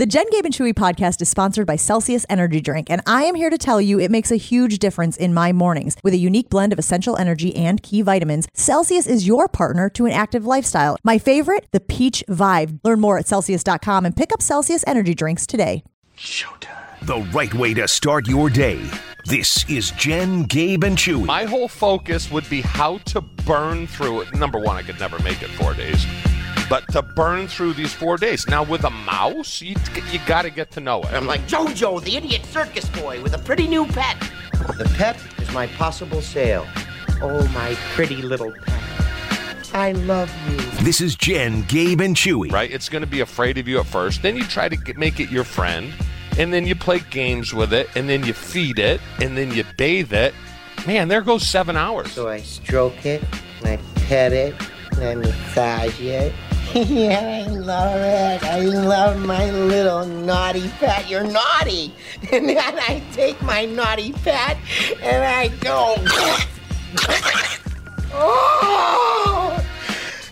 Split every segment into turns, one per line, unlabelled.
The Jen Gabe and Chewy podcast is sponsored by Celsius Energy Drink, and I am here to tell you it makes a huge difference in my mornings. With a unique blend of essential energy and key vitamins, Celsius is your partner to an active lifestyle. My favorite, the Peach Vibe. Learn more at Celsius.com and pick up Celsius Energy Drinks today.
Showtime. The right way to start your day. This is Jen, Gabe, and Chewy.
My whole focus would be how to burn through it. Number one, I could never make it four days but to burn through these four days. Now with a mouse, you you got to get to know it.
I'm like Jojo, the idiot circus boy with a pretty new pet. The pet is my possible sale. Oh, my pretty little pet. I love you.
This is Jen, Gabe, and Chewy.
Right? It's going to be afraid of you at first. Then you try to get, make it your friend, and then you play games with it, and then you feed it, and then you bathe it. Man, there goes seven hours.
So I stroke it, I pet it, I massage it. Yeah, I love it. I love my little naughty pet. You're naughty. And then I take my naughty pet and I go. oh!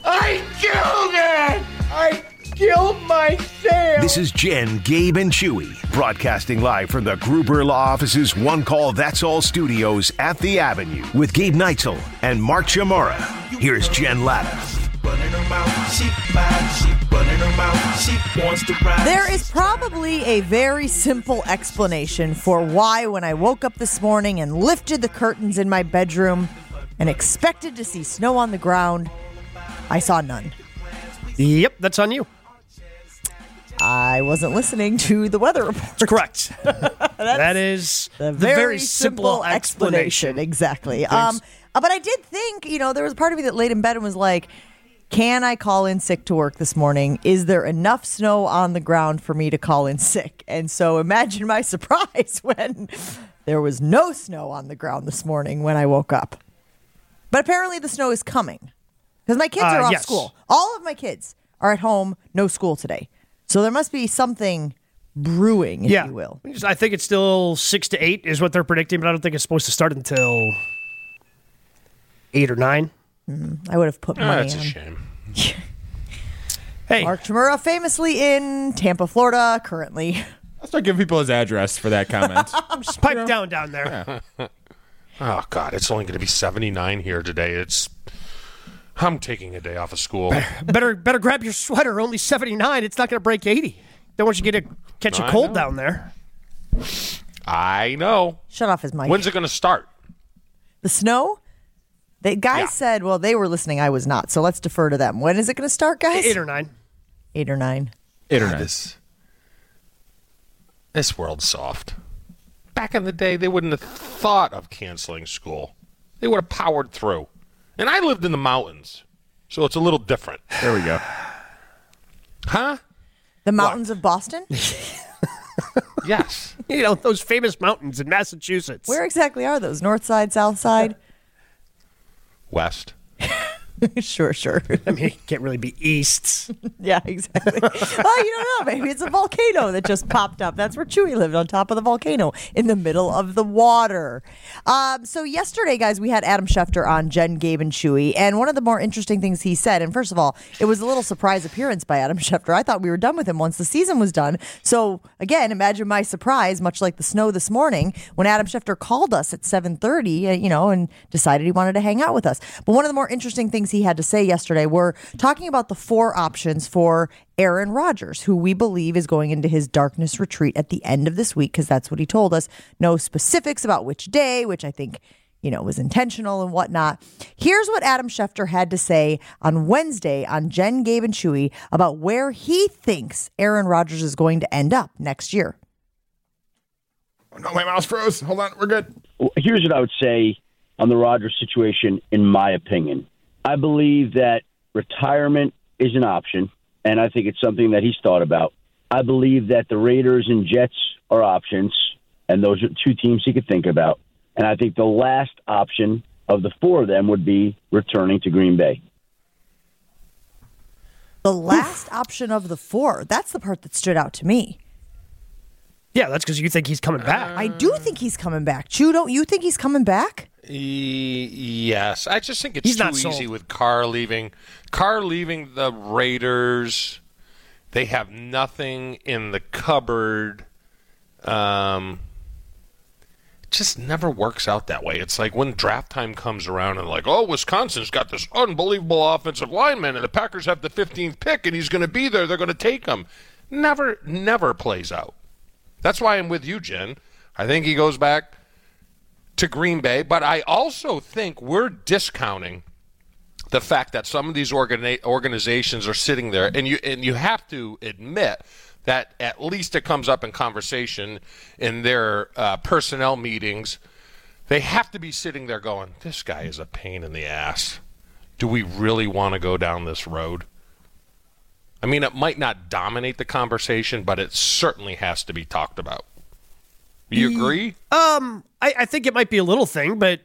I killed it! I killed myself!
This is Jen, Gabe, and Chewy, broadcasting live from the Gruber Law Office's One Call That's All studios at The Avenue with Gabe Neitzel and Mark Chmura. Here's Jen Lattis.
There is probably a very simple explanation for why, when I woke up this morning and lifted the curtains in my bedroom and expected to see snow on the ground, I saw none.
Yep, that's on you.
I wasn't listening to the weather report.
Correct. that is
the
the
very,
very
simple,
simple
explanation.
explanation.
Exactly. Um, uh, but I did think, you know, there was a part of me that laid in bed and was like, can I call in sick to work this morning? Is there enough snow on the ground for me to call in sick? And so imagine my surprise when there was no snow on the ground this morning when I woke up. But apparently the snow is coming because my kids
Uh,
are off
yes.
school. All of my kids are at home, no school today. So there must be something brewing, if
Yeah,
you will.
I think it's still six to eight is what they're predicting, but I don't think it's supposed to start until eight or nine.
I would have put
Ah,
money
that's a shame.
Hey,
Mark Chmura, famously in Tampa, Florida, currently.
I'll start giving people his address for that comment.
I'm just pipe down down there.
Oh God, it's only going to be seventy nine here today. It's I'm taking a day off of school.
better better grab your sweater. Only seventy nine. It's not going to break eighty. Don't want you to get a catch a
I
cold
know.
down there.
I know.
Shut off his mic.
When's it going to start?
the snow? The guys
Yeah.
said, well, they were listening. I was not. So let's defer to them. When is it going to start, guys?
Eight or nine.
Eight or nine.
Eight or nine.
This, this world's soft. Back in the day, they wouldn't have thought of canceling school. They would have powered through. And I lived in the mountains, so it's a little different.
There we go.
Huh?
The mountains of Boston?
Yes.
You know those famous mountains in Massachusetts.
Where exactly are those? North side, south side?
West.
sure, sure.
I mean, it can't really be east.
yeah, exactly. well, you don't know. Maybe it's a volcano that just popped up. That's where Chewy lived on top of the volcano in the middle of the water. Um, so, yesterday, guys, we had Adam Schefter on Jen, Gabe, and Chewy. And one of the more interesting things he said, and first of all, it was a little surprise appearance by Adam Schefter. I thought we were done with him once the season was done. So, again, imagine my surprise, much like the snow this morning, when Adam Schefter called us at 7.30, uh, you know, and decided he wanted to hang out with us. But one of the more interesting things he had to say yesterday were talking about the four options for Aaron Rodgers, who we believe is going into his darkness retreat at the end of this week, because that's what he told us. No specifics about which day, which I think, you know, was intentional and whatnot. Here's what Adam Schefter had to say on Wednesday on Jen, Gabe, and Chewy about where he thinks Aaron Rodgers is going to end up next year.
Oh, no, my mouse froze. Hold on, we're good.
Here's what I would say on the Rodgers situation, in my opinion. I believe that retirement is an option, and I think it's something that he's thought about. I believe that the Raiders and Jets are options, and those are two teams he could think about. And I think the last option of the four of them would be returning to Green Bay.
The last option of the four, that's the part that stood out to me.
Yeah, that's because you think he's coming back.
I do think he's coming back. Chew, don't you think he's coming back?
Yes, I just think it's
He's
too easy with Carr leaving. Carr leaving the Raiders They have nothing in the cupboard. Um, it just never works out that way. It's like when draft time comes around and like, oh, Wisconsin's got this unbelievable offensive lineman, and the Packers have the 15th pick, and he's going to be there. They're going to take him. Never, never plays out. That's why I'm with you, Jen. I think he goes back to Green Bay, but I also think we're discounting the fact that some of these organi- organizations are sitting there, and you and you have to admit that at least it comes up in conversation in their uh, personnel meetings. They have to be sitting there going, "This guy is a pain in the ass. Do we really want to go down this road?" I mean, it might not dominate the conversation, but it certainly has to be talked about. You agree?
Um, I, I think it might be a little thing, but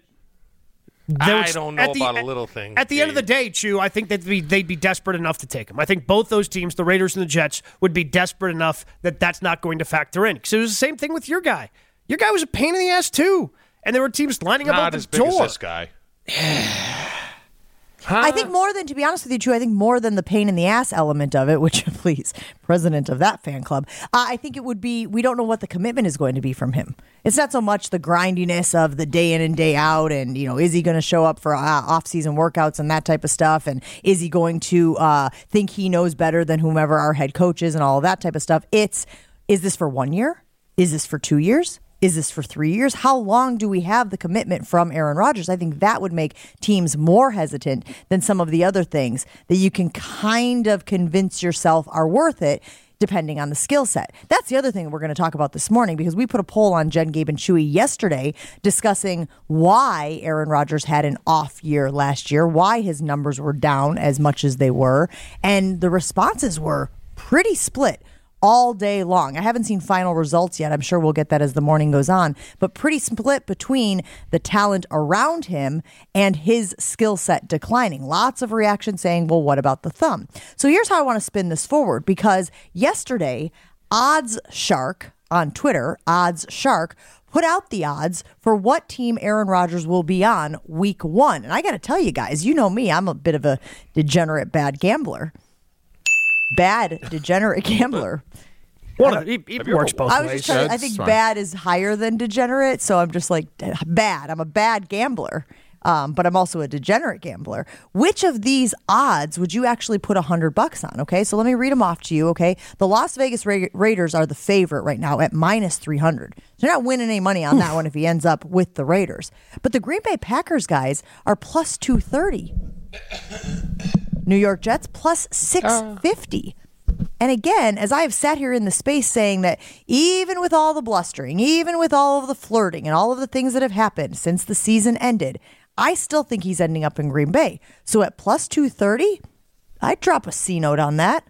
I don't know
the-
about a little thing.
At the end of the day, Chew, I think that they'd be, they'd be desperate enough to take him. I think both those teams, the Raiders and the Jets, would be desperate enough that that's not going to factor in. Because it was the same thing with your guy. Your guy was a pain in the ass too, and there were teams lining up
not
at the
as big as
door.
this guy.
I think more than, to be honest with you, too, I think more than the pain in the ass element of it, which, please, president of that fan club, uh, I think it would be we don't know what the commitment is going to be from him. It's not so much the grindiness of the day in and day out, and, you know, is he going to show up for uh, off season workouts and that type of stuff? And is he going to uh, think he knows better than whomever our head coach is and all of that type of stuff? It's, is this for one year? Is this for two years? Is this for three years? How long do we have the commitment from Aaron Rodgers? I think that would make teams more hesitant than some of the other things that you can kind of convince yourself are worth it depending on the skill set. That's the other thing we're going to talk about this morning because we put a poll on Jen, Gabe, and Chewy yesterday discussing why Aaron Rodgers had an off year last year, why his numbers were down as much as they were, and the responses were pretty split all day long. I haven't seen final results yet. I'm sure we'll get that as the morning goes on, but pretty split between the talent around him and his skill set declining. Lots of reaction saying, well, what about the thumb? So here's how I want to spin this forward because yesterday, Odds Shark on Twitter, Odds Shark, put out the odds for what team Aaron Rodgers will be on week one. And I got to tell you guys, you know me, I'm a bit of a degenerate bad gambler. Bad degenerate gambler.
One of, it, it works both
I was
ways.
just trying. I think
fine.
bad is higher than degenerate, so I'm just like bad. I'm a bad gambler, um, but I'm also a degenerate gambler. Which of these odds would you actually put a hundred bucks on? Okay, so let me read them off to you. Okay, the Las Vegas Ra- Raiders are the favorite right now at minus three hundred. So you're not winning any money on that one if he ends up with the Raiders. But the Green Bay Packers guys are plus two thirty. New York Jets plus ah. 650. And again, as I have sat here in the space saying that even with all the blustering, even with all of the flirting and all of the things that have happened since the season ended, I still think he's ending up in Green Bay. So at plus 230, I'd drop a C note on that.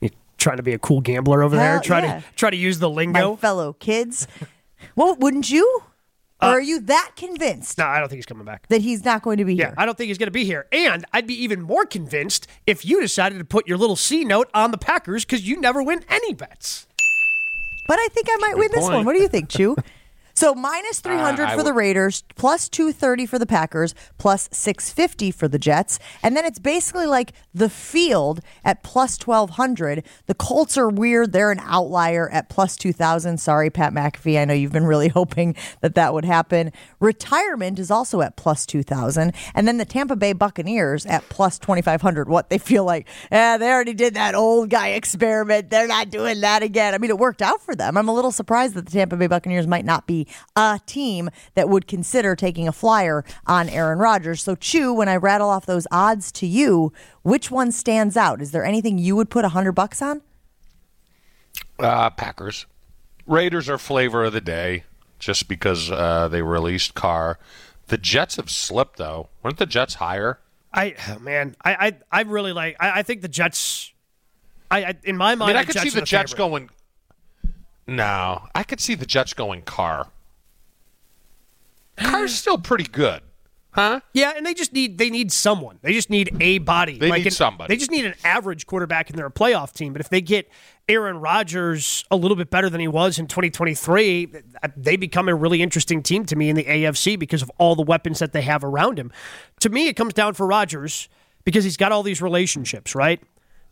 You're trying to be a cool gambler over there. Try
yeah.
to try to use the
My
lingo.
fellow kids. well, wouldn't you? Or are you that convinced
no, I don't think he's coming back.
that he's not going to be here?
Yeah,
here?
I don't think he's going to be here. And I'd be even more convinced if you decided to put your little C note on the Packers because you never win any bets.
But I think I might win this one. What do you think, Chew? So minus 300
Uh,
for the Raiders, plus 230 for the Packers, plus 650 for the Jets. And then it's basically like the field at plus 1200. The Colts are weird. They're an outlier at plus 2000. Sorry, Pat McAfee. I know you've been really hoping that that would happen. Retirement is also at plus 2000. And then the Tampa Bay Buccaneers at plus 2500. What they feel like, eh, they already did that old guy experiment. They're not doing that again. I mean, it worked out for them. I'm a little surprised that the Tampa Bay Buccaneers might not be a team that would consider taking a flyer on Aaron Rodgers. So, Chew, when I rattle off those odds to you, which one stands out? Is there anything you would put a hundred bucks on?
Uh, Packers. Raiders are flavor of the day just because uh, they released Carr. The Jets have slipped though. Weren't the Jets higher?
I oh, man, I I, I really like. I, I think the Jets. I, I in my
I
mind,
mean, I could
Jets
see
are
the Jets
favorite.
going. No, I could see the Jets going Carr. Carr's still pretty good, huh?
Yeah, and they just need they need someone. They just need a body.
They need
an-
somebody.
They just need an average quarterback and they're a playoff team. But if they get Aaron Rodgers a little bit better than he was in 2023, they become a really interesting team to me in the AFC because of all the weapons that they have around him. To me, it comes down for Rodgers because he's got all these relationships, right?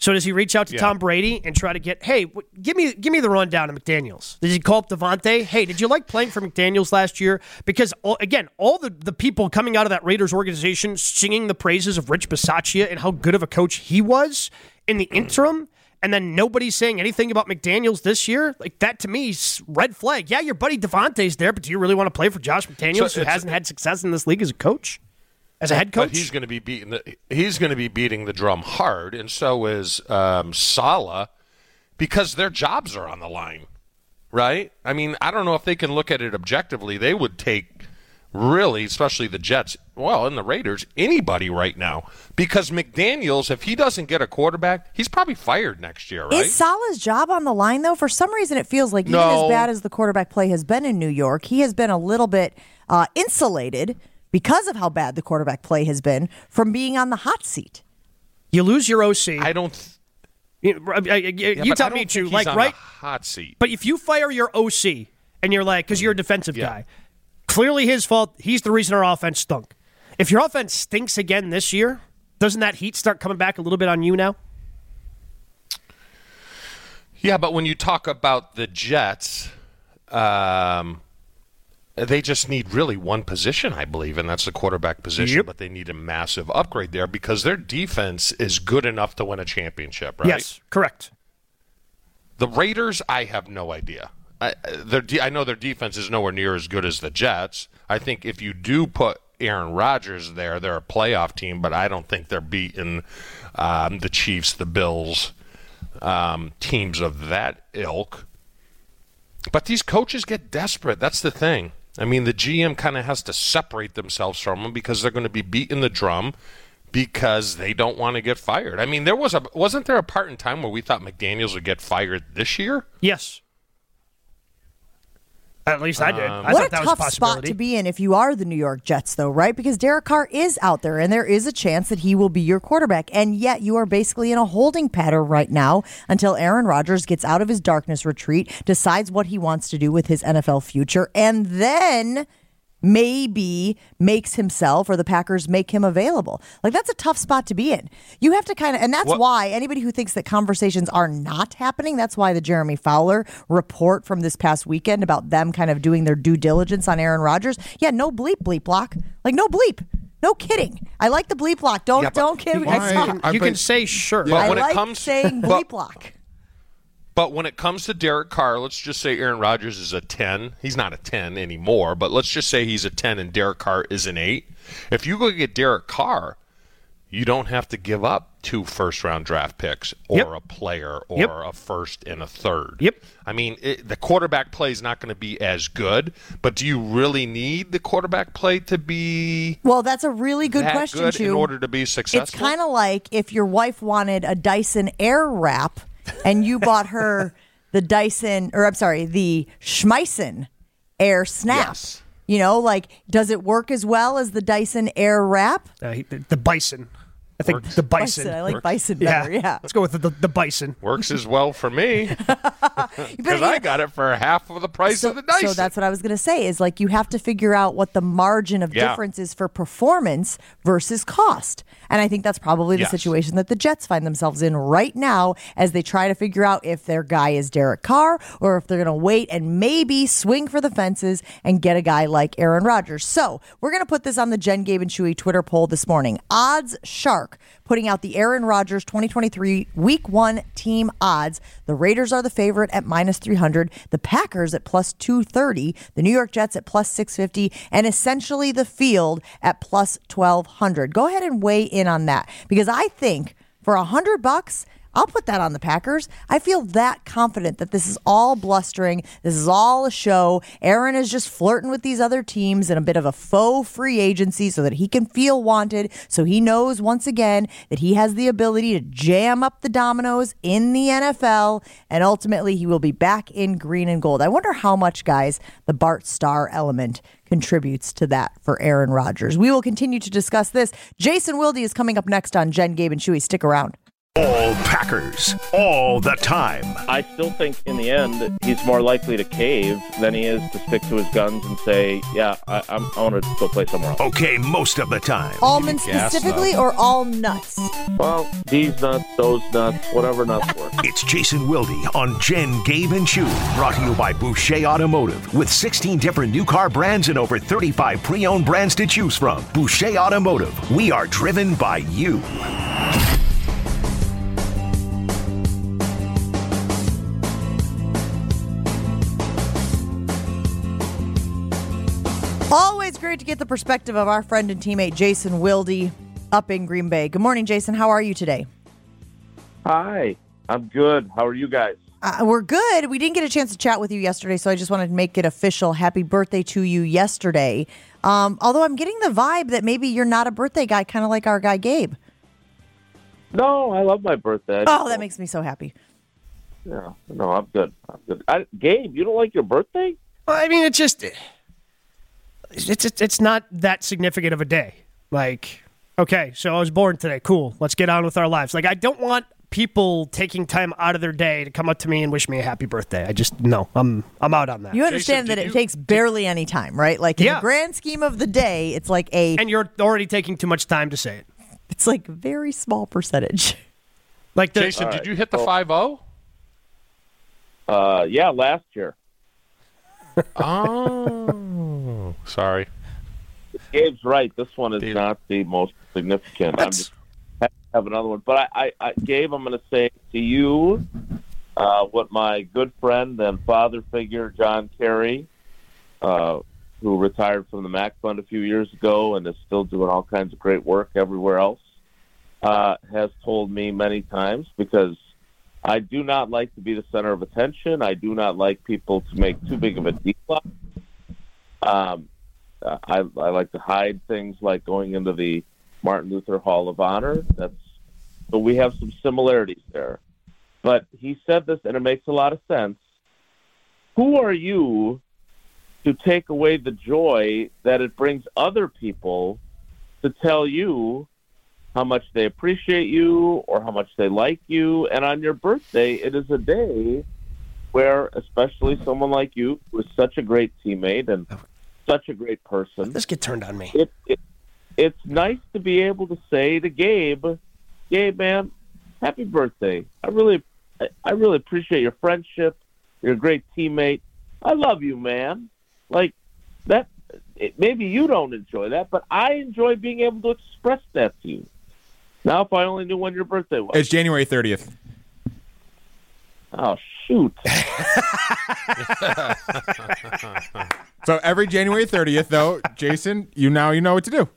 So does he reach out to
Yeah.
Tom Brady and try to get, hey, w- give me give me the rundown of McDaniels? Does he call up Davante? Hey, did you like playing for McDaniels last year? Because all, again, all the, the people coming out of that Raiders organization singing the praises of Rich Bisaccia and how good of a coach he was in the interim, and then nobody's saying anything about McDaniels this year. Like that to me, is red flag. Yeah, your buddy Davante's there, but do you really want to play for Josh McDaniels,
So
who hasn't had success in this league as a coach, as a head coach?
But he's going to be beating the he's going to be beating the drum hard, and so is um, Saleh, because their jobs are on the line, right? I mean, I don't know if they can look at it objectively. They would take really, especially the Jets, well, and the Raiders, anybody right now, because McDaniel's, if he doesn't get a quarterback, he's probably fired next year, right?
Is Saleh's job on the line though? For some reason, it feels like even
No.
as bad as the quarterback play has been in New York, he has been a little bit uh, insulated because of how bad the quarterback play has been from being on the hot seat.
you lose your OC.
I don't. th-
you I- I- you
yeah,
tell me,
think
Chew,
he's
like
on
right
the hot seat.
But if you fire your OC and you're like, because you're a defensive
Yeah.
guy, clearly his fault. He's the reason our offense stunk. If your offense stinks again this year, doesn't that heat start coming back a little bit on you now?
Yeah, but when you talk about the Jets, um, they just need really one position, I believe, and that's the quarterback position.
Yep.
But they need a massive upgrade there because their defense is good enough to win a championship, right?
Yes, correct.
The Raiders, I have no idea. I, their de- I know their defense is nowhere near as good as the Jets. I think if you do put Aaron Rodgers there, they're a playoff team, but I don't think they're beating um, the Chiefs, the Bills, um, teams of that ilk. But these coaches get desperate. That's the thing. I mean, the GM kind of has to separate themselves from them because they're going to be beating the drum because they don't want to get fired. I mean, there was a wasn't there a part in time where we thought McDaniels would get fired this year?
Yes. At least I did. Um, I
what a
that was
tough
a
spot to be in if you are the New York Jets, though, right? Because Derek Carr is out there, and there is a chance that he will be your quarterback. And yet, you are basically in a holding pattern right now until Aaron Rodgers gets out of his darkness retreat, decides what he wants to do with his NFL future, and then maybe makes himself or the Packers make him available. Like that's a tough spot to be in. You have to kind of and that's
What-
why anybody who thinks that conversations are not happening, that's why the Jeremy Fowler report from this past weekend about them kind of doing their due diligence on Aaron Rodgers. Yeah, no bleep bleep block. Like no bleep. No kidding. I like the bleep block. Don't
Yeah,
don't kid. I, saw-
you can say sure.
But
I
when it
like
comes-
saying bleep block.
But when it comes to Derek Carr, let's just say Aaron Rodgers is a 10. He's not a 10 anymore, but let's just say he's a 10 and Derek Carr is an 8. If you go get Derek Carr, you don't have to give up two first round draft picks or
Yep.
a player or
Yep.
a first and a third.
Yep.
I mean, it, the quarterback play is not going to be as good, but do you really need the quarterback play to be
Well, that's a really good question,
good
Chew.
in order to be successful?
It's kind of like if your wife wanted a Dyson Air Wrap and you bought her the Dyson, or I'm sorry, the Schmeisen Air Snap.
Yes.
You know, like, does it work as well as the Dyson Air Wrap?
Uh, the, the bison. I think the bison.
I like
Works.
Bison better. Yeah.
Let's go with the, the, the bison.
Works as well for me because I got it for half of the price
so,
of the Dyson.
so that's what I was going to say is like you have to figure out what the margin of
Yeah.
difference is for performance versus cost. And I think that's probably the
Yes.
situation that the Jets find themselves in right now as they try to figure out if their guy is Derek Carr or if they're going to wait and maybe swing for the fences and get a guy like Aaron Rodgers. So we're going to put this on the Jen Gabe and Chewy Twitter poll this morning. Odds Shark putting out the Aaron Rodgers 2023 Week One team odds. The Raiders are the favorite at minus 300, the Packers at plus 230, the New York Jets at plus 650, and essentially the field at plus 1200. Go ahead and weigh in on that because I think for a hundred bucks. I'll put that on the Packers. I feel that confident that this is all blustering. This is all a show. Aaron is just flirting with these other teams in a bit of a faux free agency so that he can feel wanted. So he knows once again that he has the ability to jam up the dominoes in the NFL. And ultimately, he will be back in green and gold. I wonder how much, guys, the Bart Starr element contributes to that for Aaron Rodgers. We will continue to discuss this. Jason Wilde is coming up next on Jen, Gabe, and Chewy. Stick around.
All Packers, all the time.
I still think in the end he's more likely to cave than he is to stick to his guns and say, "Yeah, I, I'm, I want to go play somewhere else."
Okay, most of the time.
Almonds
gas,
specifically or all nuts?
Well, these nuts, those nuts, whatever nuts work.
It's Jason Wilde on Jen, Gabe, and Chew. Brought to you by Boucher Automotive. With 16 different new car brands and over 35 pre owned brands to choose from. Boucher Automotive. We are driven by you.
Great to get the perspective of our friend and teammate Jason Wilde up in Green Bay. Good morning, Jason. How are you today?
Hi, I'm good. How are you guys?
Uh, we're good. We didn't get a chance to chat with you yesterday, so I just wanted to make it official. Happy birthday to you yesterday. Um, although I'm getting the vibe that maybe you're not a birthday guy, kind of like our guy Gabe.
No, I love my birthday.
Oh, that makes me so happy.
Yeah, no, I'm good. I'm good. I, Gabe, you don't like your birthday?
Well, I mean, it's just it's it's it's not that significant of a day. Like, okay, so I was born today. Cool. Let's get on with our lives. Like, I don't want people taking time out of their day to come up to me and wish me a happy birthday. I just no. I'm I'm out on that.
You understand
did
that it
you-
takes barely any time, right? Like in
Yeah.
the grand scheme of the day, it's like a
and you're already taking too much time to say it.
it's like a very small percentage.
Like the,
Jason, did you hit the five zero?
Uh, yeah, last year.
Oh, sorry.
Gabe's right. This one is
Dude.
not the most significant. I'm
That's-
just have another one. But I, I, I Gabe, I'm going to say to you uh, what my good friend and father figure, John Kerry, uh, who retired from the MACC Fund a few years ago and is still doing all kinds of great work everywhere else, uh, has told me many times because I do not like to be the center of attention. I do not like people to make too big of a deal. Um, I, I like to hide things like going into the Martin Luther Hall of Honor. That's so we have some similarities there. But he said this, and it makes a lot of sense. Who are you to take away the joy that it brings other people to tell you how much they appreciate you or how much they like you? And on your birthday, it is a day where, especially someone like you, who is such a great teammate and such a great person,
this get turned on me.
it, it it's nice to be able to say to Gabe, Gabe, man, happy birthday. I really, I, I really appreciate your friendship. You're a great teammate. I love you, man. Like that. It, maybe you don't enjoy that, but I enjoy being able to express that to you. Now, if I only knew when your birthday was.
It's January 30th.
Oh shoot!
So every January 30th, though, Jason, you now you know what to do.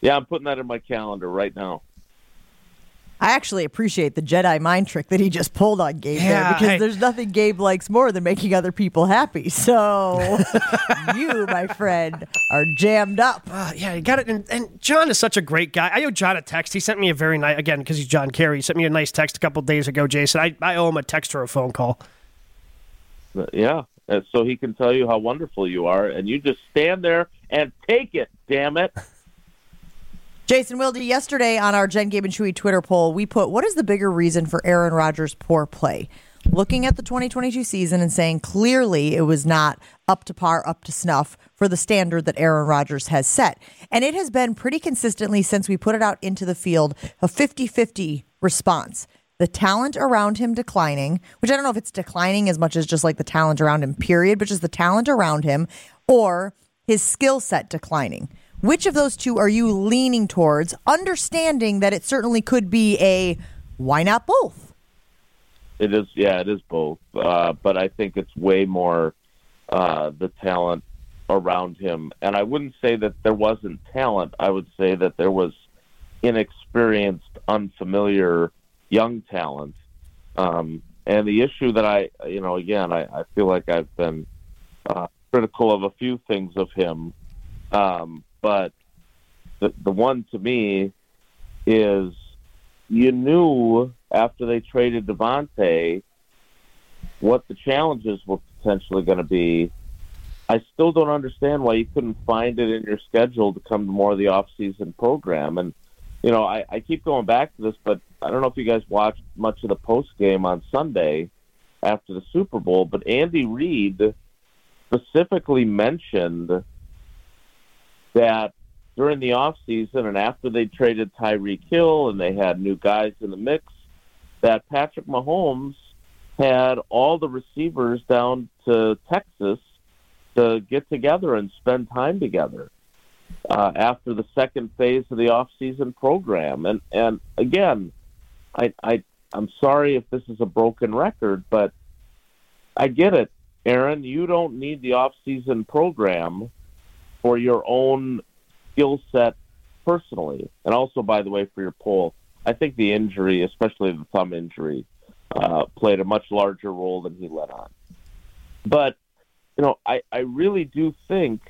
Yeah, I'm putting that in my calendar right now.
I actually appreciate the Jedi mind trick that he just pulled on Gabe there because
hey.
there's nothing Gabe likes more than making other people happy. So you, my friend, are jammed up.
Uh, yeah, you got it. And, and John is such a great guy. I owe John a text. He sent me a very nice, again, because he's John Kerry. He sent me a nice text a couple days ago, Jason. I, I owe him a text or a phone call.
Yeah, so he can tell you how wonderful you are, and you just stand there and take it. Damn it!
Jason Wilde, yesterday on our Jen Gabe and Chewy Twitter poll, we put what is the bigger reason for Aaron Rodgers' poor play? Looking at the 2022 season and saying clearly it was not up to par, up to snuff for the standard that Aaron Rodgers has set. And it has been pretty consistently since we put it out into the field a 50 50 response. The talent around him declining, which I don't know if it's declining as much as just like the talent around him, period, but just the talent around him, or his skill set declining. Which of those two are you leaning towards, understanding that it certainly could be a why not both?
It is, yeah, it is both. Uh, but I think it's way more uh, the talent around him. And I wouldn't say that there wasn't talent. I would say that there was inexperienced, unfamiliar young talent. Um, and the issue that I, you know, again, I, I feel like I've been uh, critical of a few things of him, um, but the the one to me is you knew after they traded Davante what the challenges were potentially going to be. I still don't understand why you couldn't find it in your schedule to come to more of the off-season program. And you know, I, I keep going back to this, but I don't know if you guys watched much of the post game on Sunday after the Super Bowl, but Andy Reid specifically mentioned that during the off season and after they traded Tyreek Hill and they had new guys in the mix, that Patrick Mahomes had all the receivers down to Texas to get together and spend time together uh, after the second phase of the off-season program. And and again, I I I'm sorry if this is a broken record, but I get it, Aaron. You don't need the off-season program for your own skill set personally, and also, by the way, for your poll. I think the injury, especially the thumb injury, uh, played a much larger role than he let on. But you know, I, I really do think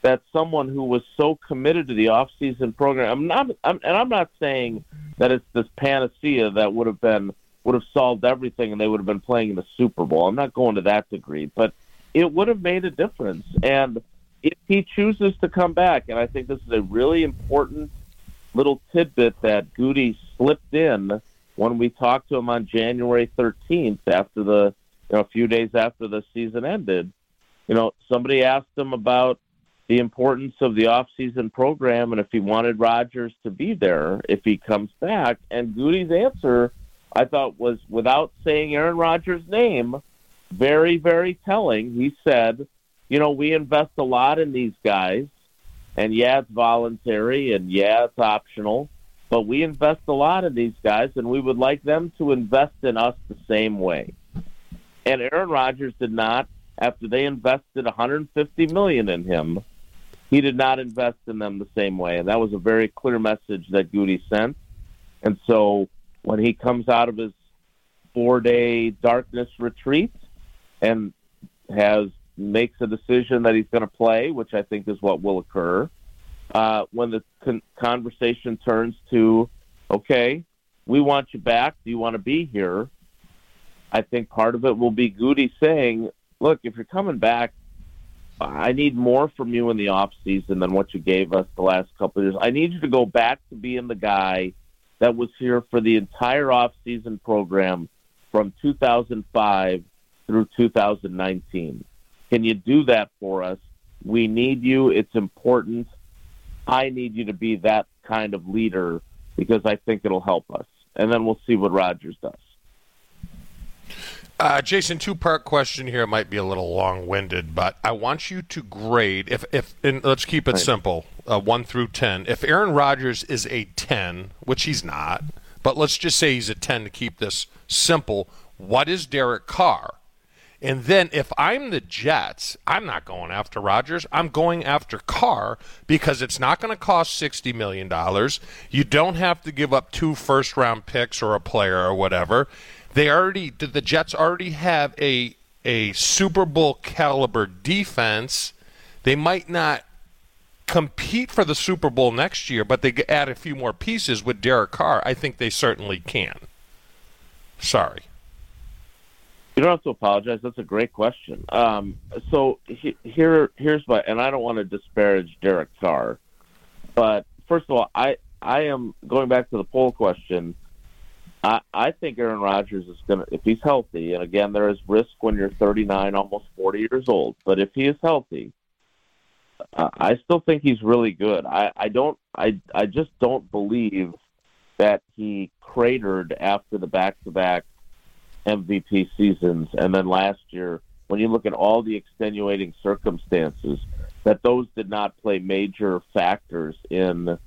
that someone who was so committed to the off-season program, I'm not, I'm, and I'm not saying that it's this panacea that would have been would have solved everything and they would have been playing in the Super Bowl. I'm not going to that degree, but it would have made a difference. And if he chooses to come back, and I think this is a really important little tidbit that Gutey slipped in when we talked to him on January 13th after the you know, a few days after the season ended. You know, somebody asked him about the importance of the off-season program and if he wanted Rodgers to be there if he comes back. And Gutey's answer, I thought, was without saying Aaron Rodgers' name, very, very telling. He said, "You know, we invest a lot in these guys, and yeah, it's voluntary, and yeah, it's optional." But we invest a lot in these guys, and we would like them to invest in us the same way. And Aaron Rodgers did not. After they invested 150 million in him, he did not invest in them the same way, and that was a very clear message that Gutey sent. And so, when he comes out of his four-day darkness retreat and has makes a decision that he's going to play, which I think is what will occur, uh, when the con- conversation turns to, okay, we want you back. Do you want to be here? I think part of it will be Gutey saying, look, if you're coming back, I need more from you in the off season than what you gave us the last couple of years. I need you to go back to being the guy that was here for the entire off season program from 2005 through 2019. Can you do that for us? We need you. It's important. I need you to be that kind of leader because I think it'll help us. And then we'll see what Rodgers does.
Uh, Jason, two part question here might be a little long winded, but I want you to grade if if and let's keep it
Right.
simple, uh, one through ten. If Aaron Rodgers is a ten, which he's not, but let's just say he's a ten to keep this simple. What is Derek Carr? And then if I'm the Jets, I'm not going after Rodgers. I'm going after Carr because it's not going to cost $60 million. You don't have to give up two first round picks or a player or whatever. They already the Jets already have a a Super Bowl caliber defense. They might not compete for the Super Bowl next year, but they add a few more pieces with Derek Carr. I think they certainly can. Sorry.
You don't have to apologize. That's a great question. Um, so he, here, here's my, and I don't want to disparage Derek Carr, but first of all, I, I am going back to the poll question. I, I think Aaron Rodgers is going to, if he's healthy, and again, there is risk when you're 39, almost 40 years old, but if he is healthy, uh, I still think he's really good. I, I don't, I, I just don't believe that he cratered after the back-to-back MVP seasons, and then last year, when you look at all the extenuating circumstances, that those did not play major factors in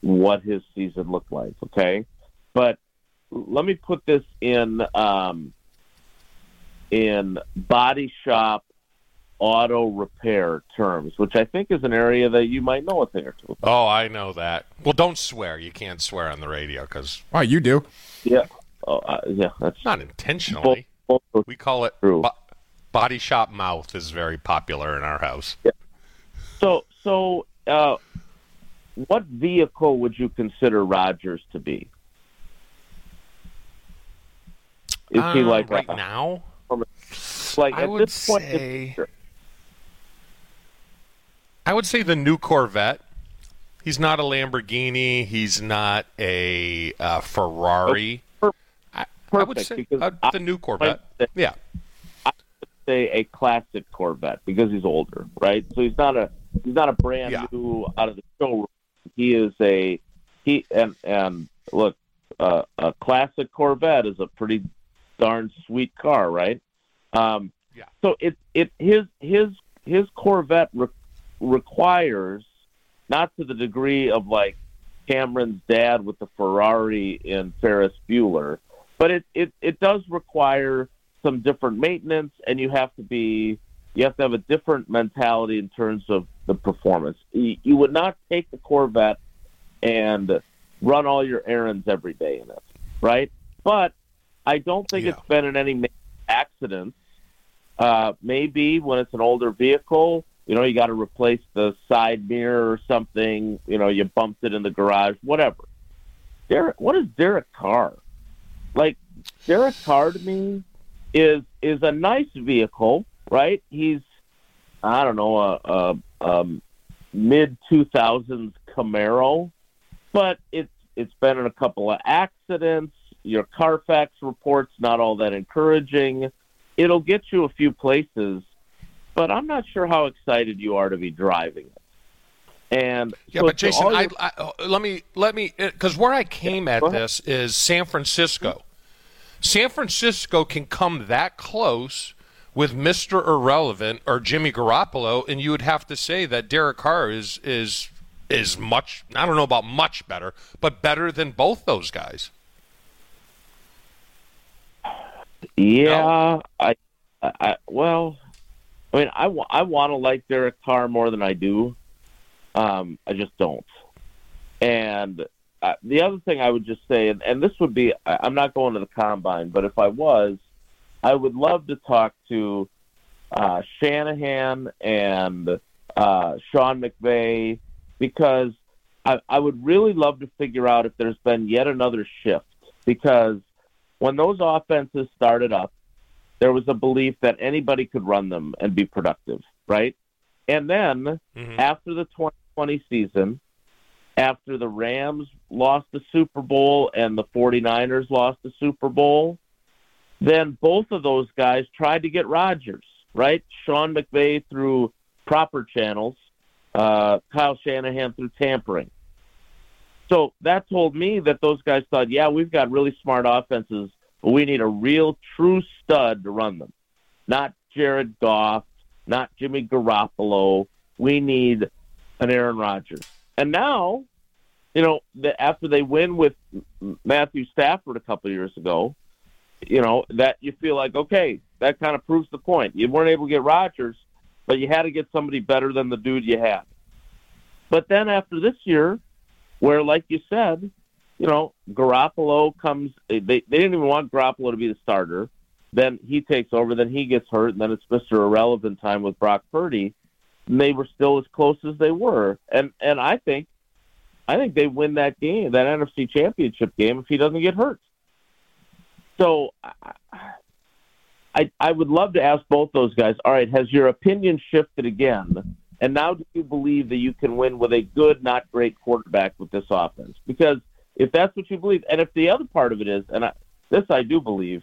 what his season looked like. Okay, but let me put this in um, in body shop auto repair terms, which I think is an area that you might know a thing or two. About.
Oh, I know that. Well, don't swear. You can't swear on the radio because
Why you do?
Yeah, oh, uh, yeah, that's
not intentionally.
both- both
We call it bo- body shop mouth is very popular in our house.
So, so uh, what vehicle would you consider Rodgers to be? Is he
Um,
like
right
a-
now?
like
I
at
would
this point?
say- I would say the new Corvette. He's not a Lamborghini. He's not a uh, Ferrari.
Per-
I, I would
perfect,
say
because
uh,
I-
the new Corvette.
I-
Yeah.
say a classic Corvette because he's older, right? So he's not a he's not a brand
Yeah.
new out of the showroom. He is a he and and look, uh, a classic Corvette is a pretty darn sweet car, right? Um,
Yeah.
So it it his his his Corvette re- requires not to the degree of like Cameron's dad with the Ferrari in Ferris Bueller, but it it it does require some different maintenance, and you have to be you have to have a different mentality in terms of the performance. You, you would not take the Corvette and run all your errands every day in it, right? But I don't think
Yeah.
it's been in any accidents. Uh, maybe when it's an older vehicle, you know, you got to replace the side mirror or something. You know, you bumped it in the garage, whatever. Derek, what is Derek Carr? Like Derek Carr to me is is a nice vehicle, right? He's I don't know a, a, a mid two thousands Camaro, but it's it's been in a couple of accidents. Your Carfax reports not all that encouraging. It'll get you a few places, but I'm not sure how excited you are to be driving it. And
Yeah,
so
but Jason,
all
I, I, uh, let me let me because where I came at this is San Francisco. San Francisco can come that close with Mister Irrelevant or Jimmy Garoppolo, and you would have to say that Derek Carr is is is much. I don't know about much better, but better than both those guys.
Yeah, I, I, I, well, I mean, I, I want to like Derek Carr more than I do. Um, I just don't. And uh, the other thing I would just say, and, and this would be, I, I'm not going to the combine, but if I was, I would love to talk to uh, Shanahan and uh, Sean McVay because I, I would really love to figure out if there's been yet another shift because when those offenses started up, there was a belief that anybody could run them and be productive, right? And then
Mhm.
after the 2020 season, after the Rams lost the Super Bowl and the 49ers lost the Super Bowl, then both of those guys tried to get Rodgers, right? Sean McVay through proper channels, uh, Kyle Shanahan through tampering. So that told me that those guys thought, yeah, we've got really smart offenses, but we need a real true stud to run them. Not Jared Goff, not Jimmy Garoppolo. We need an Aaron Rodgers. And now, you know, the, after they win with Matthew Stafford a couple years ago, you know, that you feel like, okay, that kind of proves the point. You weren't able to get Rodgers, but you had to get somebody better than the dude you had. But then after this year, where, like you said, you know, Garoppolo comes. They they didn't even want Garoppolo to be the starter. Then he takes over. Then he gets hurt, and then it's Mister Irrelevant time with Brock Purdy. They were still as close as they were, and and I think, I think they win that game, that NFC Championship game, if he doesn't get hurt. So, I I would love to ask both those guys. All right, has your opinion shifted again? And now, do you believe that you can win with a good, not great quarterback with this offense? Because if that's what you believe, and if the other part of it is, and I, this I do believe,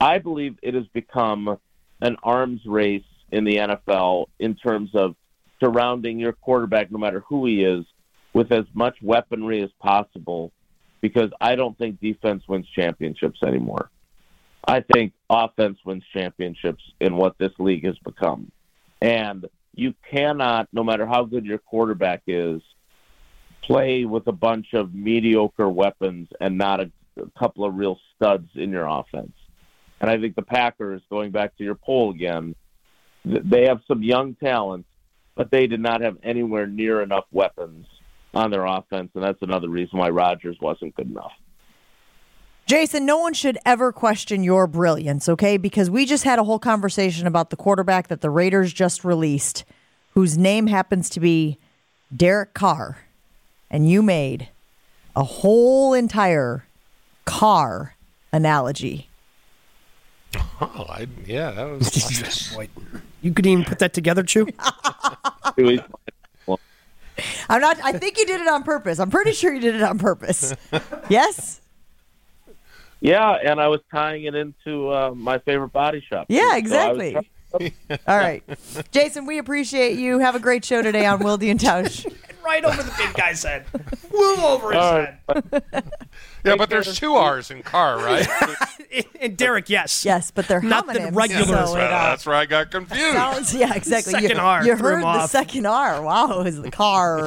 I believe it has become an arms race in the NFL in terms of surrounding your quarterback, no matter who he is, with as much weaponry as possible. Because I don't think defense wins championships anymore. I think offense wins championships in what this league has become. And you cannot, no matter how good your quarterback is, play with a bunch of mediocre weapons and not a, a couple of real studs in your offense. And I think the Packers, going back to your poll again, they have some young talent, but they did not have anywhere near enough weapons on their offense, and that's another reason why Rodgers wasn't good enough.
Jason, no one should ever question your brilliance, okay? Because we just had a whole conversation about the quarterback that the Raiders just released, whose name happens to be Derek Carr. And you made a whole entire car analogy.
Oh, I, yeah, that was.
Boy, you could even put that together, Chew.
I'm not. I think you did it on purpose. I'm pretty sure you did it on purpose. yes.
Yeah, and I was tying it into uh, my favorite body shop.
Yeah,
So
exactly.
trying-
All right, Jason. We appreciate you. Have a great show today on Wildy and Tausch.
Right over the big guy's head. Flew over his
All
head.
Yeah, but there's two R's in car, right?
And Derek, yes.
Yes, but they're
Not the
homonyms,
regular-
so
that's, right.
uh,
that's where I got confused.
sounds- yeah, exactly.
Second
you,
R
You heard the
off.
second R. Wow, is the car.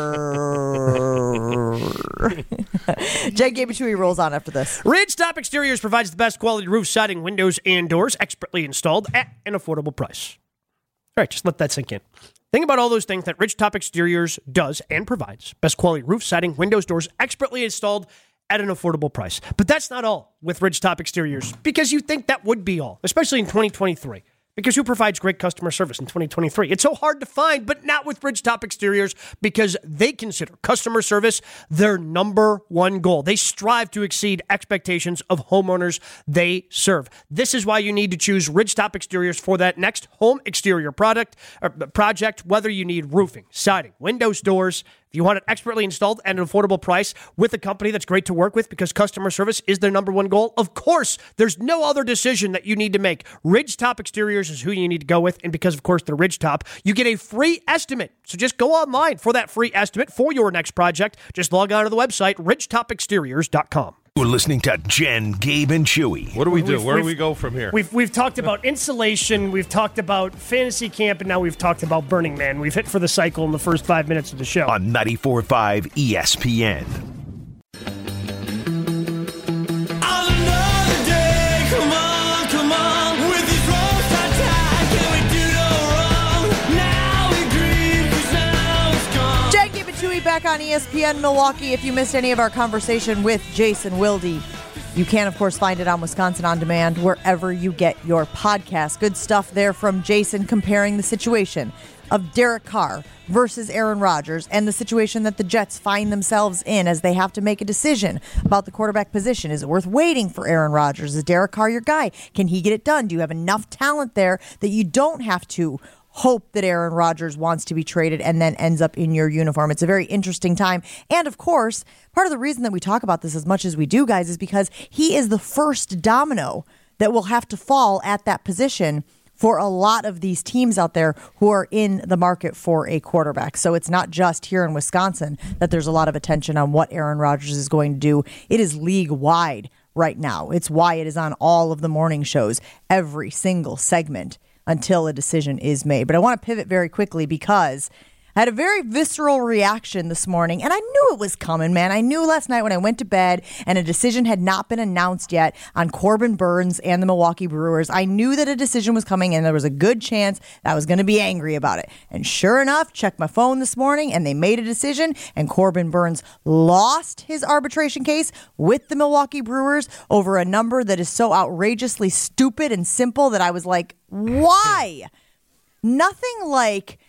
Jen Gabe Chewy rolls on after this.
Ridgetop Exteriors provides the best quality roof siding, windows, and doors, expertly installed at an affordable price. All right, just let that sink in. Think about all those things that Ridgetop Exteriors does and provides. Best quality roof siding, windows, doors, expertly installed at an affordable price. But that's not all with Ridgetop Exteriors because you think that would be all, especially in 2023. Because who provides great customer service in 2023? It's so hard to find, but not with Ridgetop Exteriors because they consider customer service their number one goal. They strive to exceed expectations of homeowners they serve. This is why you need to choose Ridgetop Exteriors for that next home exterior product or uh, project, whether you need roofing, siding, windows, doors. If you want it expertly installed at an affordable price with a company that's great to work with because customer service is their number one goal, of course, there's no other decision that you need to make. Ridgetop Exteriors is who you need to go with. And because, of course, they're Ridgetop, you get a free estimate. So just go online for that free estimate for your next project. Just log on to the website, ridgetopexteriors.com.
You're listening to Jen, Gabe, and Chewy.
What do we do?
We've-
Where do
we've-
we go from here?
We've we've talked about insulation, we've talked about fantasy camp, and now we've talked about Burning Man. We've hit for the cycle in the first five minutes of the show.
On 94.5 ESPN.
Back on ESPN Milwaukee. If you missed any of our conversation with Jason Wilde, you can, of course, find it on Wisconsin On Demand wherever you get your podcast. Good stuff there from Jason comparing the situation of Derek Carr versus Aaron Rodgers and the situation that the Jets find themselves in as they have to make a decision about the quarterback position. Is it worth waiting for Aaron Rodgers? Is Derek Carr your guy? Can he get it done? Do you have enough talent there that you don't have to hope that Aaron Rodgers wants to be traded and then ends up in your uniform. It's a very interesting time. And of course, part of the reason that we talk about this as much as we do, guys, is because he is the first domino that will have to fall at that position for a lot of these teams out there who are in the market for a quarterback. So it's not just here in Wisconsin that there's a lot of attention on what Aaron Rodgers is going to do. It is league wide right now. It's why it is on all of the morning shows, every single segment until a decision is made. But I want to pivot very quickly because I had a very visceral reaction this morning, and I knew it was coming, man. I knew last night when I went to bed and a decision had not been announced yet on Corbin Burnes and the Milwaukee Brewers. I knew that a decision was coming, and there was a good chance that I was going to be angry about it. And sure enough, checked my phone this morning, and they made a decision, and Corbin Burnes lost his arbitration case with the Milwaukee Brewers over a number that is so outrageously stupid and simple that I was like, why? Nothing like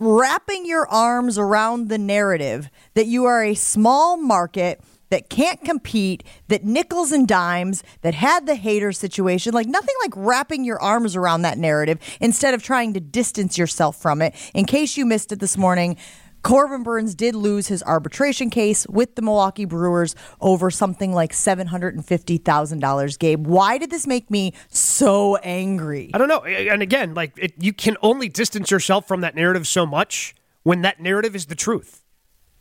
wrapping your arms around the narrative that you are a small market that can't compete, that nickels and dimes, that had the Hader situation. Like nothing like wrapping your arms around that narrative instead of trying to distance yourself from it. In case you missed it this morning, Corbin Burnes did lose his arbitration case with the Milwaukee Brewers over something like $750,000. Gabe, why did this make me so angry?
I don't know. And again, like it, you can only distance yourself from that narrative so much when that narrative is the truth.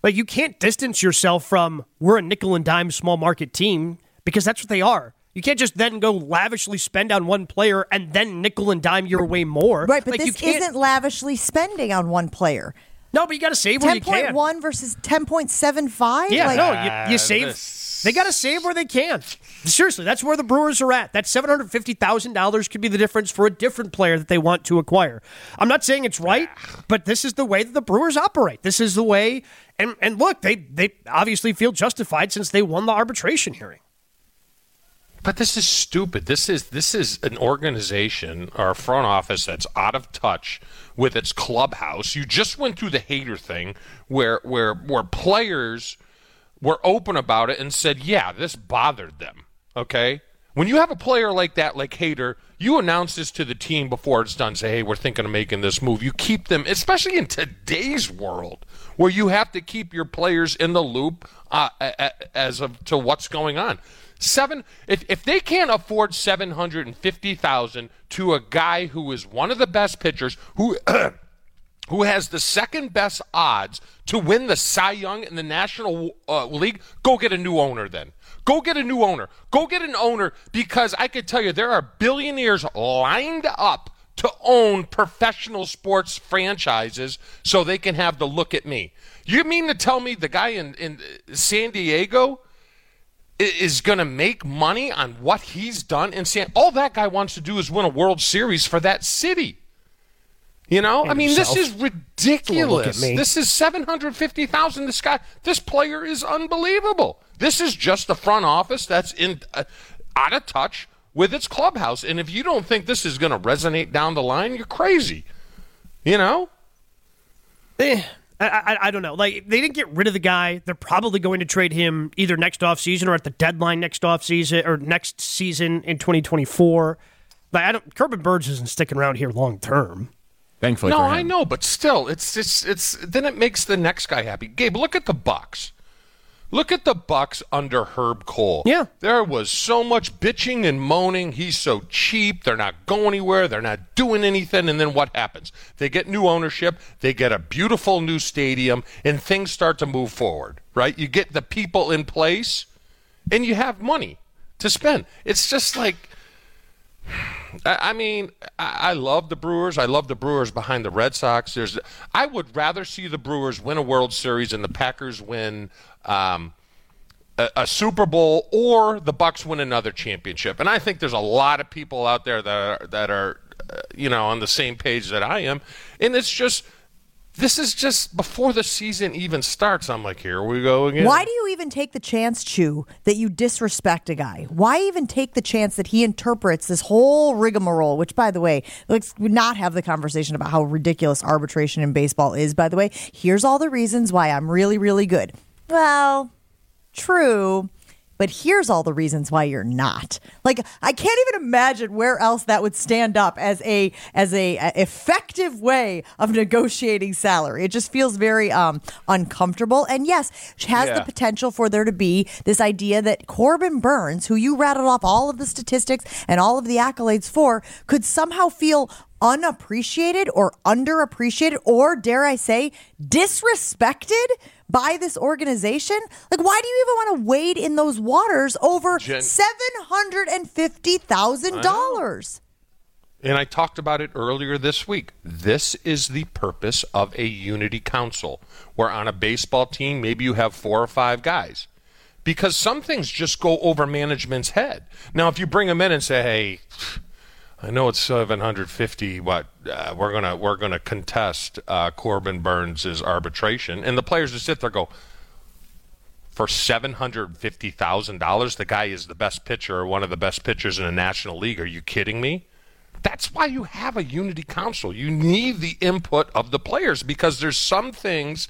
Like you can't distance yourself from we're a nickel and dime small market team because that's what they are. You can't just then go lavishly spend on one player and then nickel and dime your way more.
Right, but
like you
this isn't lavishly spending on one player.
No, but you got to save where you can.
10.1 versus 10.75?
Yeah,
like,
no, you, you
Ah,
save.
this-
They got to save where they can. Seriously, that's where the Brewers are at. That seven hundred fifty thousand dollars could be the difference for a different player that they want to acquire. I'm not saying it's right, but this is the way that the Brewers operate. This is the way. And and look, they they obviously feel justified since they won the arbitration hearing.
But this is stupid. This is this is an organization or a front office that's out of touch with its clubhouse. You just went through the Hader thing where where where players were open about it and said, "Yeah, this bothered them." Okay? When you have a player like that like Hader, you announce this to the team before it's done. Say, hey, we're thinking of making this move. You keep them, especially in today's world where you have to keep your players in the loop uh, as of to what's going on. Seven. If if they can't afford seven hundred and fifty thousand to a guy who is one of the best pitchers, who who has the second best odds to win the Cy Young in the National uh, League, go get a new owner then. Go get a new owner. Go get an owner because I can tell you there are billionaires lined up to own professional sports franchises so they can have the look at me. You mean to tell me the guy in, in San Diego is going to make money on what he's done in San All that guy wants to do is win a World Series for that city. You know, I mean, himself. this is ridiculous. This is seven hundred fifty thousand. This guy, this player is unbelievable. This is just the front office that's in uh, out of touch with its clubhouse. And if you don't think this is going to resonate down the line, you're crazy. You know.
Eh, I, I, I, don't know. Like they didn't get rid of the guy. They're probably going to trade him either next off season or at the deadline next off season or next season in 2024. Like I don't. Corbin Burnes isn't sticking around here long term.
Thankfully,
no, I know, but still, it's it's it's. Then it makes the next guy happy. Gabe, look at the Bucks. Look at the Bucks under Herb Kohl.
Yeah.
There was so much bitching and moaning. He's so cheap. They're not going anywhere. They're not doing anything. And then what happens? They get new ownership. They get a beautiful new stadium, and things start to move forward, right? You get the people in place, and you have money to spend. It's just like I mean, I love the Brewers. I love the Brewers behind the Red Sox. There's, I would rather see the Brewers win a World Series and the Packers win um, a, a, Super Bowl or the Bucks win another championship. And I think there's a lot of people out there that are, that are, uh, you know, on the same page that I am. And it's just this is just before the season even starts. I'm like, here we go again.
Why do you even take the chance, Chew, that you disrespect a guy? Why even take the chance that he interprets this whole rigmarole? Which, by the way, let's not have the conversation about how ridiculous arbitration in baseball is. By the way, here's all the reasons why I'm really, really good. Well, true but here's all the reasons why you're not. Like I can't even imagine where else that would stand up as a as a, a effective way of negotiating salary. It just feels very um, uncomfortable. And yes, has yeah. the potential for there to be this idea that Corbin Burnes, who you rattled off all of the statistics and all of the accolades for, could somehow feel unappreciated or underappreciated or dare I say disrespected by this organization? Like, why do you even want to wade in those waters over $750,000?
And I talked about it earlier this week. This is the purpose of a unity council, where on a baseball team, maybe you have four or five guys. Because some things just go over management's head. Now, if you bring them in and say, hey, I know it's 750. What uh, we're gonna we're gonna contest uh, Corbin Burnes' arbitration, and the players just sit there go for seven hundred fifty thousand dollars. The guy is the best pitcher, or one of the best pitchers in the National League. Are you kidding me? That's why you have a unity council. You need the input of the players because there's some things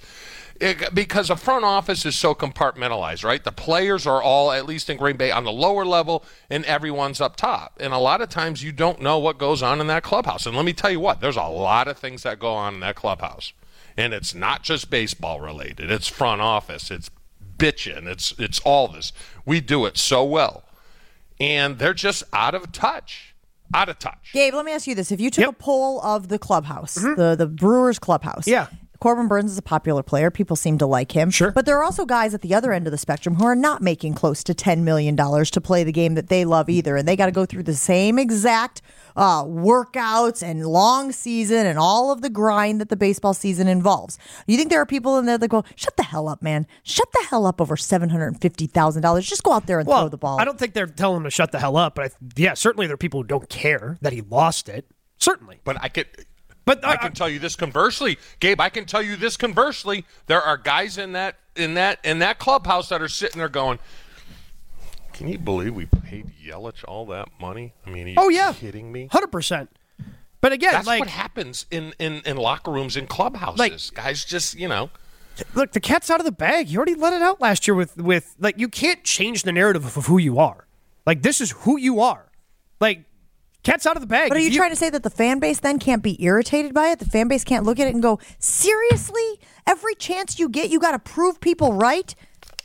it, because the front office is so compartmentalized, right? The players are all, at least in Green Bay, on the lower level, and everyone's up top. And a lot of times you don't know what goes on in that clubhouse. And let me tell you what, there's a lot of things that go on in that clubhouse. And it's not just baseball related, it's front office, it's bitching, it's, it's all this. We do it so well. And they're just out of touch out of touch.
Gabe, let me ask you this: If you took yep. a poll of the clubhouse, mm-hmm. the the Brewers clubhouse,
yeah,
Corbin Burnes is a popular player. People seem to like him.
Sure.
But there are also guys at the other end of the spectrum who are not making close to $10 million to play the game that they love either. And they got to go through the same exact uh, workouts and long season and all of the grind that the baseball season involves. You think there are people in there that go, shut the hell up, man. Shut the hell up over $750,000. Just go out there and
well,
throw the ball.
I don't think they're telling him to shut the hell up. But I, yeah, certainly there are people who don't care that he lost it. Certainly.
But I could but uh, I can tell you this conversely, Gabe. I can tell you this conversely. There are guys in that in that in that clubhouse that are sitting there going, "Can you believe we paid Yelich all that money? I mean,
oh yeah,
kidding me?
Hundred percent." But again,
that's
like,
what happens in, in, in locker rooms in clubhouses. Like, guys just you know.
Look, the cat's out of the bag. You already let it out last year with with like you can't change the narrative of who you are. Like this is who you are. Like cat's out of the bag.
But are
If
you, trying to say that the fan base then can't be irritated by it? The fan base can't look at it and go, seriously? Every chance you get, you got to prove people right?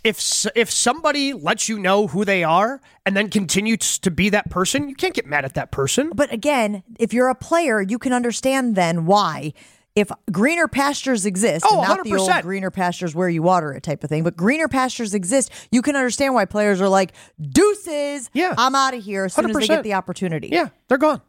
if if somebody lets you know who they are and then continues to be that person, you can't get mad at that person.
But again, if you're a player, you can understand then why. If greener pastures exist,
Oh,
not the old greener pastures where you water it type of thing, but greener pastures exist, you can understand why players are like, deuces,
Yeah.
I'm out of here as soon as they get the opportunity.
Yeah, they're gone.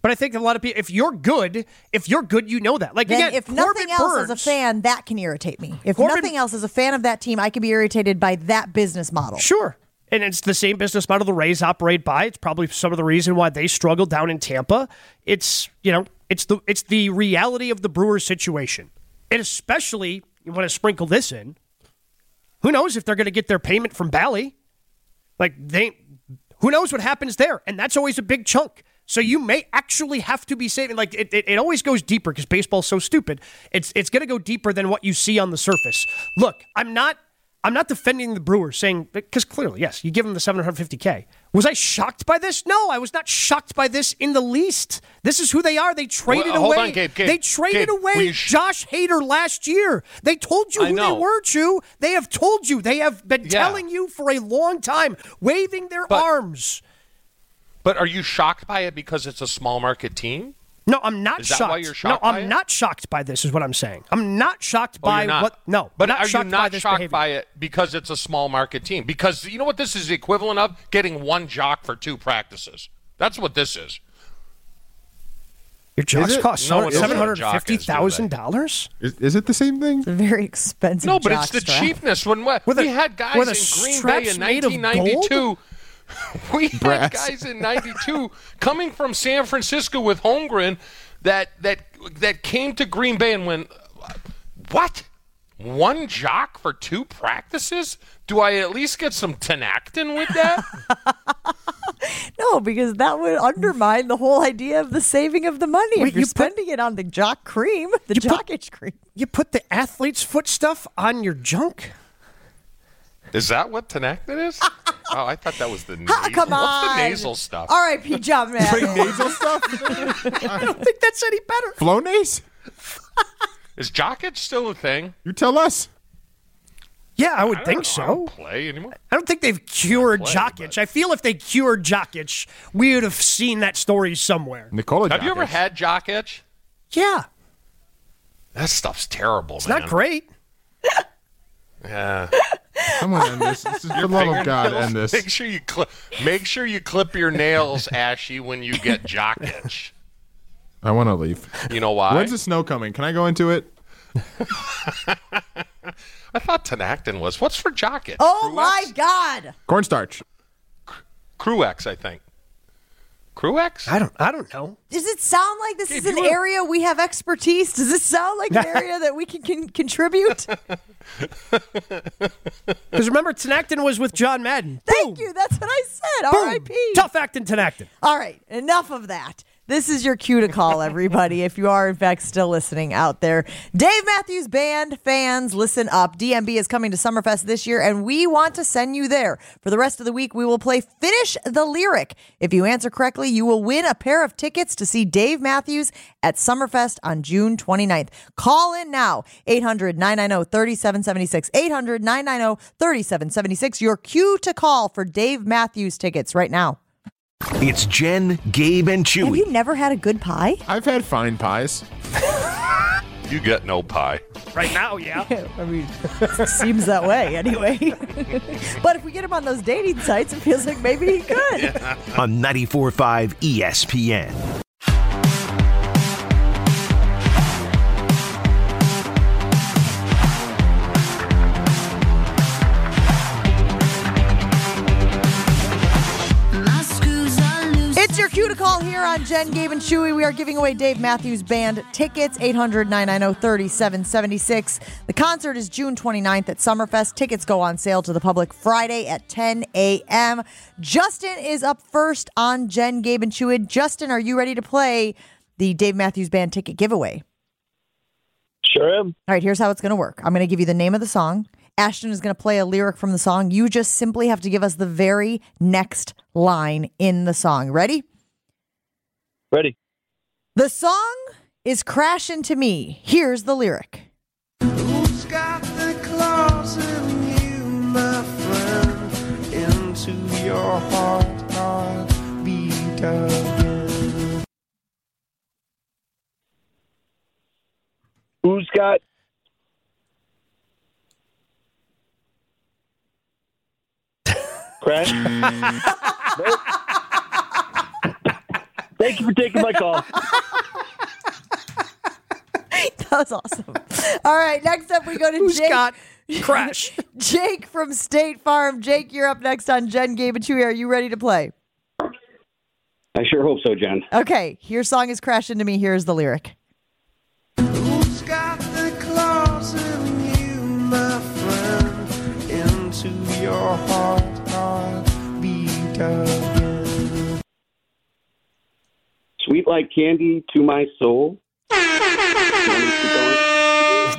But I think a lot of people, if you're good, if you're good, you know that. Like
Then
again,
if nothing
Corbin
else as a fan, that can irritate me. If
Corbin-
nothing else as a fan of that team, I can be irritated by that business model.
Sure. And it's the same business model the Rays operate by. It's probably some of the reason why they struggle down in Tampa. It's you know, it's the it's the reality of the Brewers situation. And especially you want to sprinkle this in. Who knows if they're going to get their payment from Bally? Like they who knows what happens there? And that's always a big chunk. So you may actually have to be saving. Like it, it, it always goes deeper because baseball's so stupid. It's it's going to go deeper than what you see on the surface. Look, I'm not I'm not defending the Brewers, saying because clearly, yes, you give them the 750k. Was I shocked by this? No, I was not shocked by this in the least. This is who they are. They traded
Well,
away.
on, Gabe, Gabe,
they traded
Gabe,
away
sh-
Josh Hader last year. They told you
I
who
know.
they were, Chew. They have told you. They have been
Yeah.
telling you for a long time, waving their
But-
arms.
But are you shocked by it because it's a small market team?
No, I'm not
Is that
shocked.
why you're shocked
no,
by
I'm
it?
not shocked by this. Is what I'm saying. I'm not shocked
Oh,
by
you're not.
what. No,
but
not
are
shocked
you
by
not
this
shocked
behavior.
by it because it's a small market team? Because you know what this is the equivalent of getting one jock for two practices. That's what this is.
Your jocks
it?
cost
No one knows what
seven
a
hundred
jock is, do
fifty thousand dollars.
Is, is it the same thing?
It's a very expensive
No, but it's the
strap.
cheapness. When we,
With
we had guys in Green Bay in 1992. We had guys in '92 coming from San Francisco with Holmgren that that that came to Green Bay and went, "What? One jock for two practices? Do I at least get some Tinactin with that?"
No, because that would undermine the whole idea of the saving of the money.
Wait,
if you're
you put-
spending it on the jock cream, the
You put-
jock itch cream.
You put the athlete's foot stuff on your junk.
Is that what Tinactin is? oh, I thought that was the nasal.
Ah, come on.
What's the nasal stuff?
R.I.P. John Madden.
Nasal stuff?
I don't think that's any better.
Flonase?
Is jock itch still a thing?
You tell us.
Yeah, I would
I
think
don't- I don't
so.
play anymore.
I don't think they've cured
play,
itch.
but-
I feel if they cured jock itch, we would have seen that story somewhere.
Nikola
Have you ever
Jokic.
had jock itch?
Yeah,
That stuff's terrible,
it's
man.
not great.
Yeah.
I'm gonna end this. this is, for the love of God,
Fingernails.
end this.
Make sure you clip. Make sure you clip your nails, Ashy, when you get jock itch.
I want to leave.
You know why?
When's the snow coming? Can I go into it?
I thought Tinactin was. What's for jock itch?
Oh
Cruex?
my God!
Cornstarch.
Cruex, I think. Cruex?
I don't. I don't know.
Does it sound like this is an
were-
area we have expertise? Does this sound like an area that we can, can contribute?
Because remember, Tinactin was with John Madden.
Thank
Boom.
you. That's what I said.
Boom.
R.I.P.
Tough acting Tinactin.
All right, enough of that. This is your cue to call, everybody, if you are, in fact, still listening out there. Dave Matthews Band fans, listen up. DMB is coming to Summerfest this year, and we want to send you there. For the rest of the week, we will play Finish the Lyric. If you answer correctly, you will win a pair of tickets to see Dave Matthews at Summerfest on June 29th. Call in now, 800 990 3776. 800 990 3776. Your cue to call for Dave Matthews tickets right now.
It's Jen, Gabe, and Chewy.
Have
Chewy.
you never had a good pie?
I've had fine pies.
You get no pie.
Right now, yeah.
I mean, it seems that way anyway. but if we get him on those dating sites, it feels like maybe he could.
on 94.5 ESPN.
It's your cue to call here on Jen, Gabe, and Chewy. We are giving away Dave Matthews Band tickets, 800 990 3776. The concert is June 29th at Summerfest. Tickets go on sale to the public Friday at 10 a.m. Justin is up first on Jen, Gabe, and Chewy. Justin, are you ready to play the Dave Matthews Band ticket giveaway?
Sure am.
All right, here's how it's going to work. I'm going to give you the name of the song. Ashton is going to play a lyric from the song. You just simply have to give us the very next line in the song. Ready?
Ready.
The song is Crash Into Me. Here's the lyric.
Who's got the claws in you, my friend? Into your heart, heartbeat again. Who's got the claws in you, my friend? Into your heart, heart beat again.
Who's got Crash? Thank you for taking my call.
That was awesome. All right, next up we go to
Who's
Jake.
got Crash?
Jake from State Farm. Jake, you're up next on Jen, Gabe, and Chewy. Are you ready to play?
I sure hope so, Jen.
Okay, your song is Crash Into Me. Here's the lyric.
Who's got the claws in you, my friend? Into your heart, heart beat again.
Sweet like candy to my soul.
Do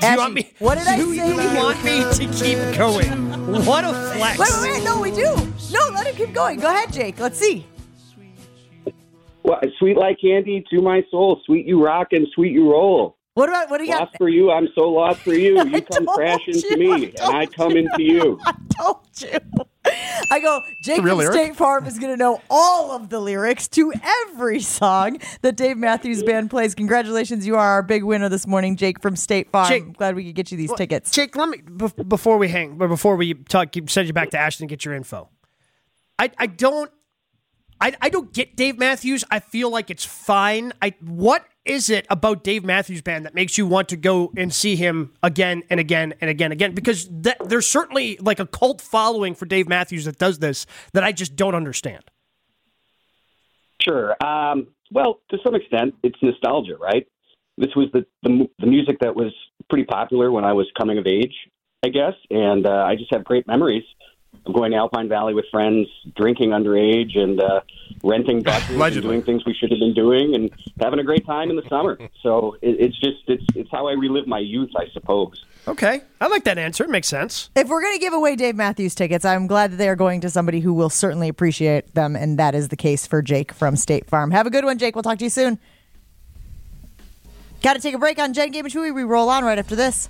you want me?
what did I
do
say
you
to you?
want me to keep going? What a flex!
Wait, wait, wait. No, we do. No, let him keep going. Go ahead, Jake. Let's see.
Well, sweet like candy to my soul. Sweet you rock and sweet you roll.
What about what do you got?
Lost for you, I'm so lost for you. You come
crashing
crash into me,
I
and I
told
come into you.
I told you. I go, Jake
real lyric?
State Farm is going to know all of the lyrics to every song that Dave Matthews Band plays. Congratulations, you are our big winner this morning, Jake from State Farm.
Jake-
Glad we could get you these tickets.
Jake, let me bef- before we hang, but before we talk, send you back to Ashton and get your info. I I don't I I don't get Dave Matthews. I feel like it's fine. I what is it about Dave Matthews Band that makes you want to go and see him again and again and again and again? Because that, there's certainly like a cult following for Dave Matthews that does this that I just don't understand.
Sure. Um, well, to some extent, it's nostalgia, right? This was the, the the music that was pretty popular when I was coming of age, I guess, and uh, I just have great memories of going to Alpine Valley with friends, drinking underage, and uh, renting buses, and doing things we should have been doing, and having a great time in the summer. So it, it's just it's it's how I relive my youth, I suppose.
Okay, I like that answer. It makes sense.
If we're going to give away Dave Matthews tickets, I'm glad that they are going to somebody who will certainly appreciate them, and that is the case for Jake from State Farm. Have a good one, Jake. We'll talk to you soon. Got to take a break on Jen Gabe and Chewy. We roll on right after this.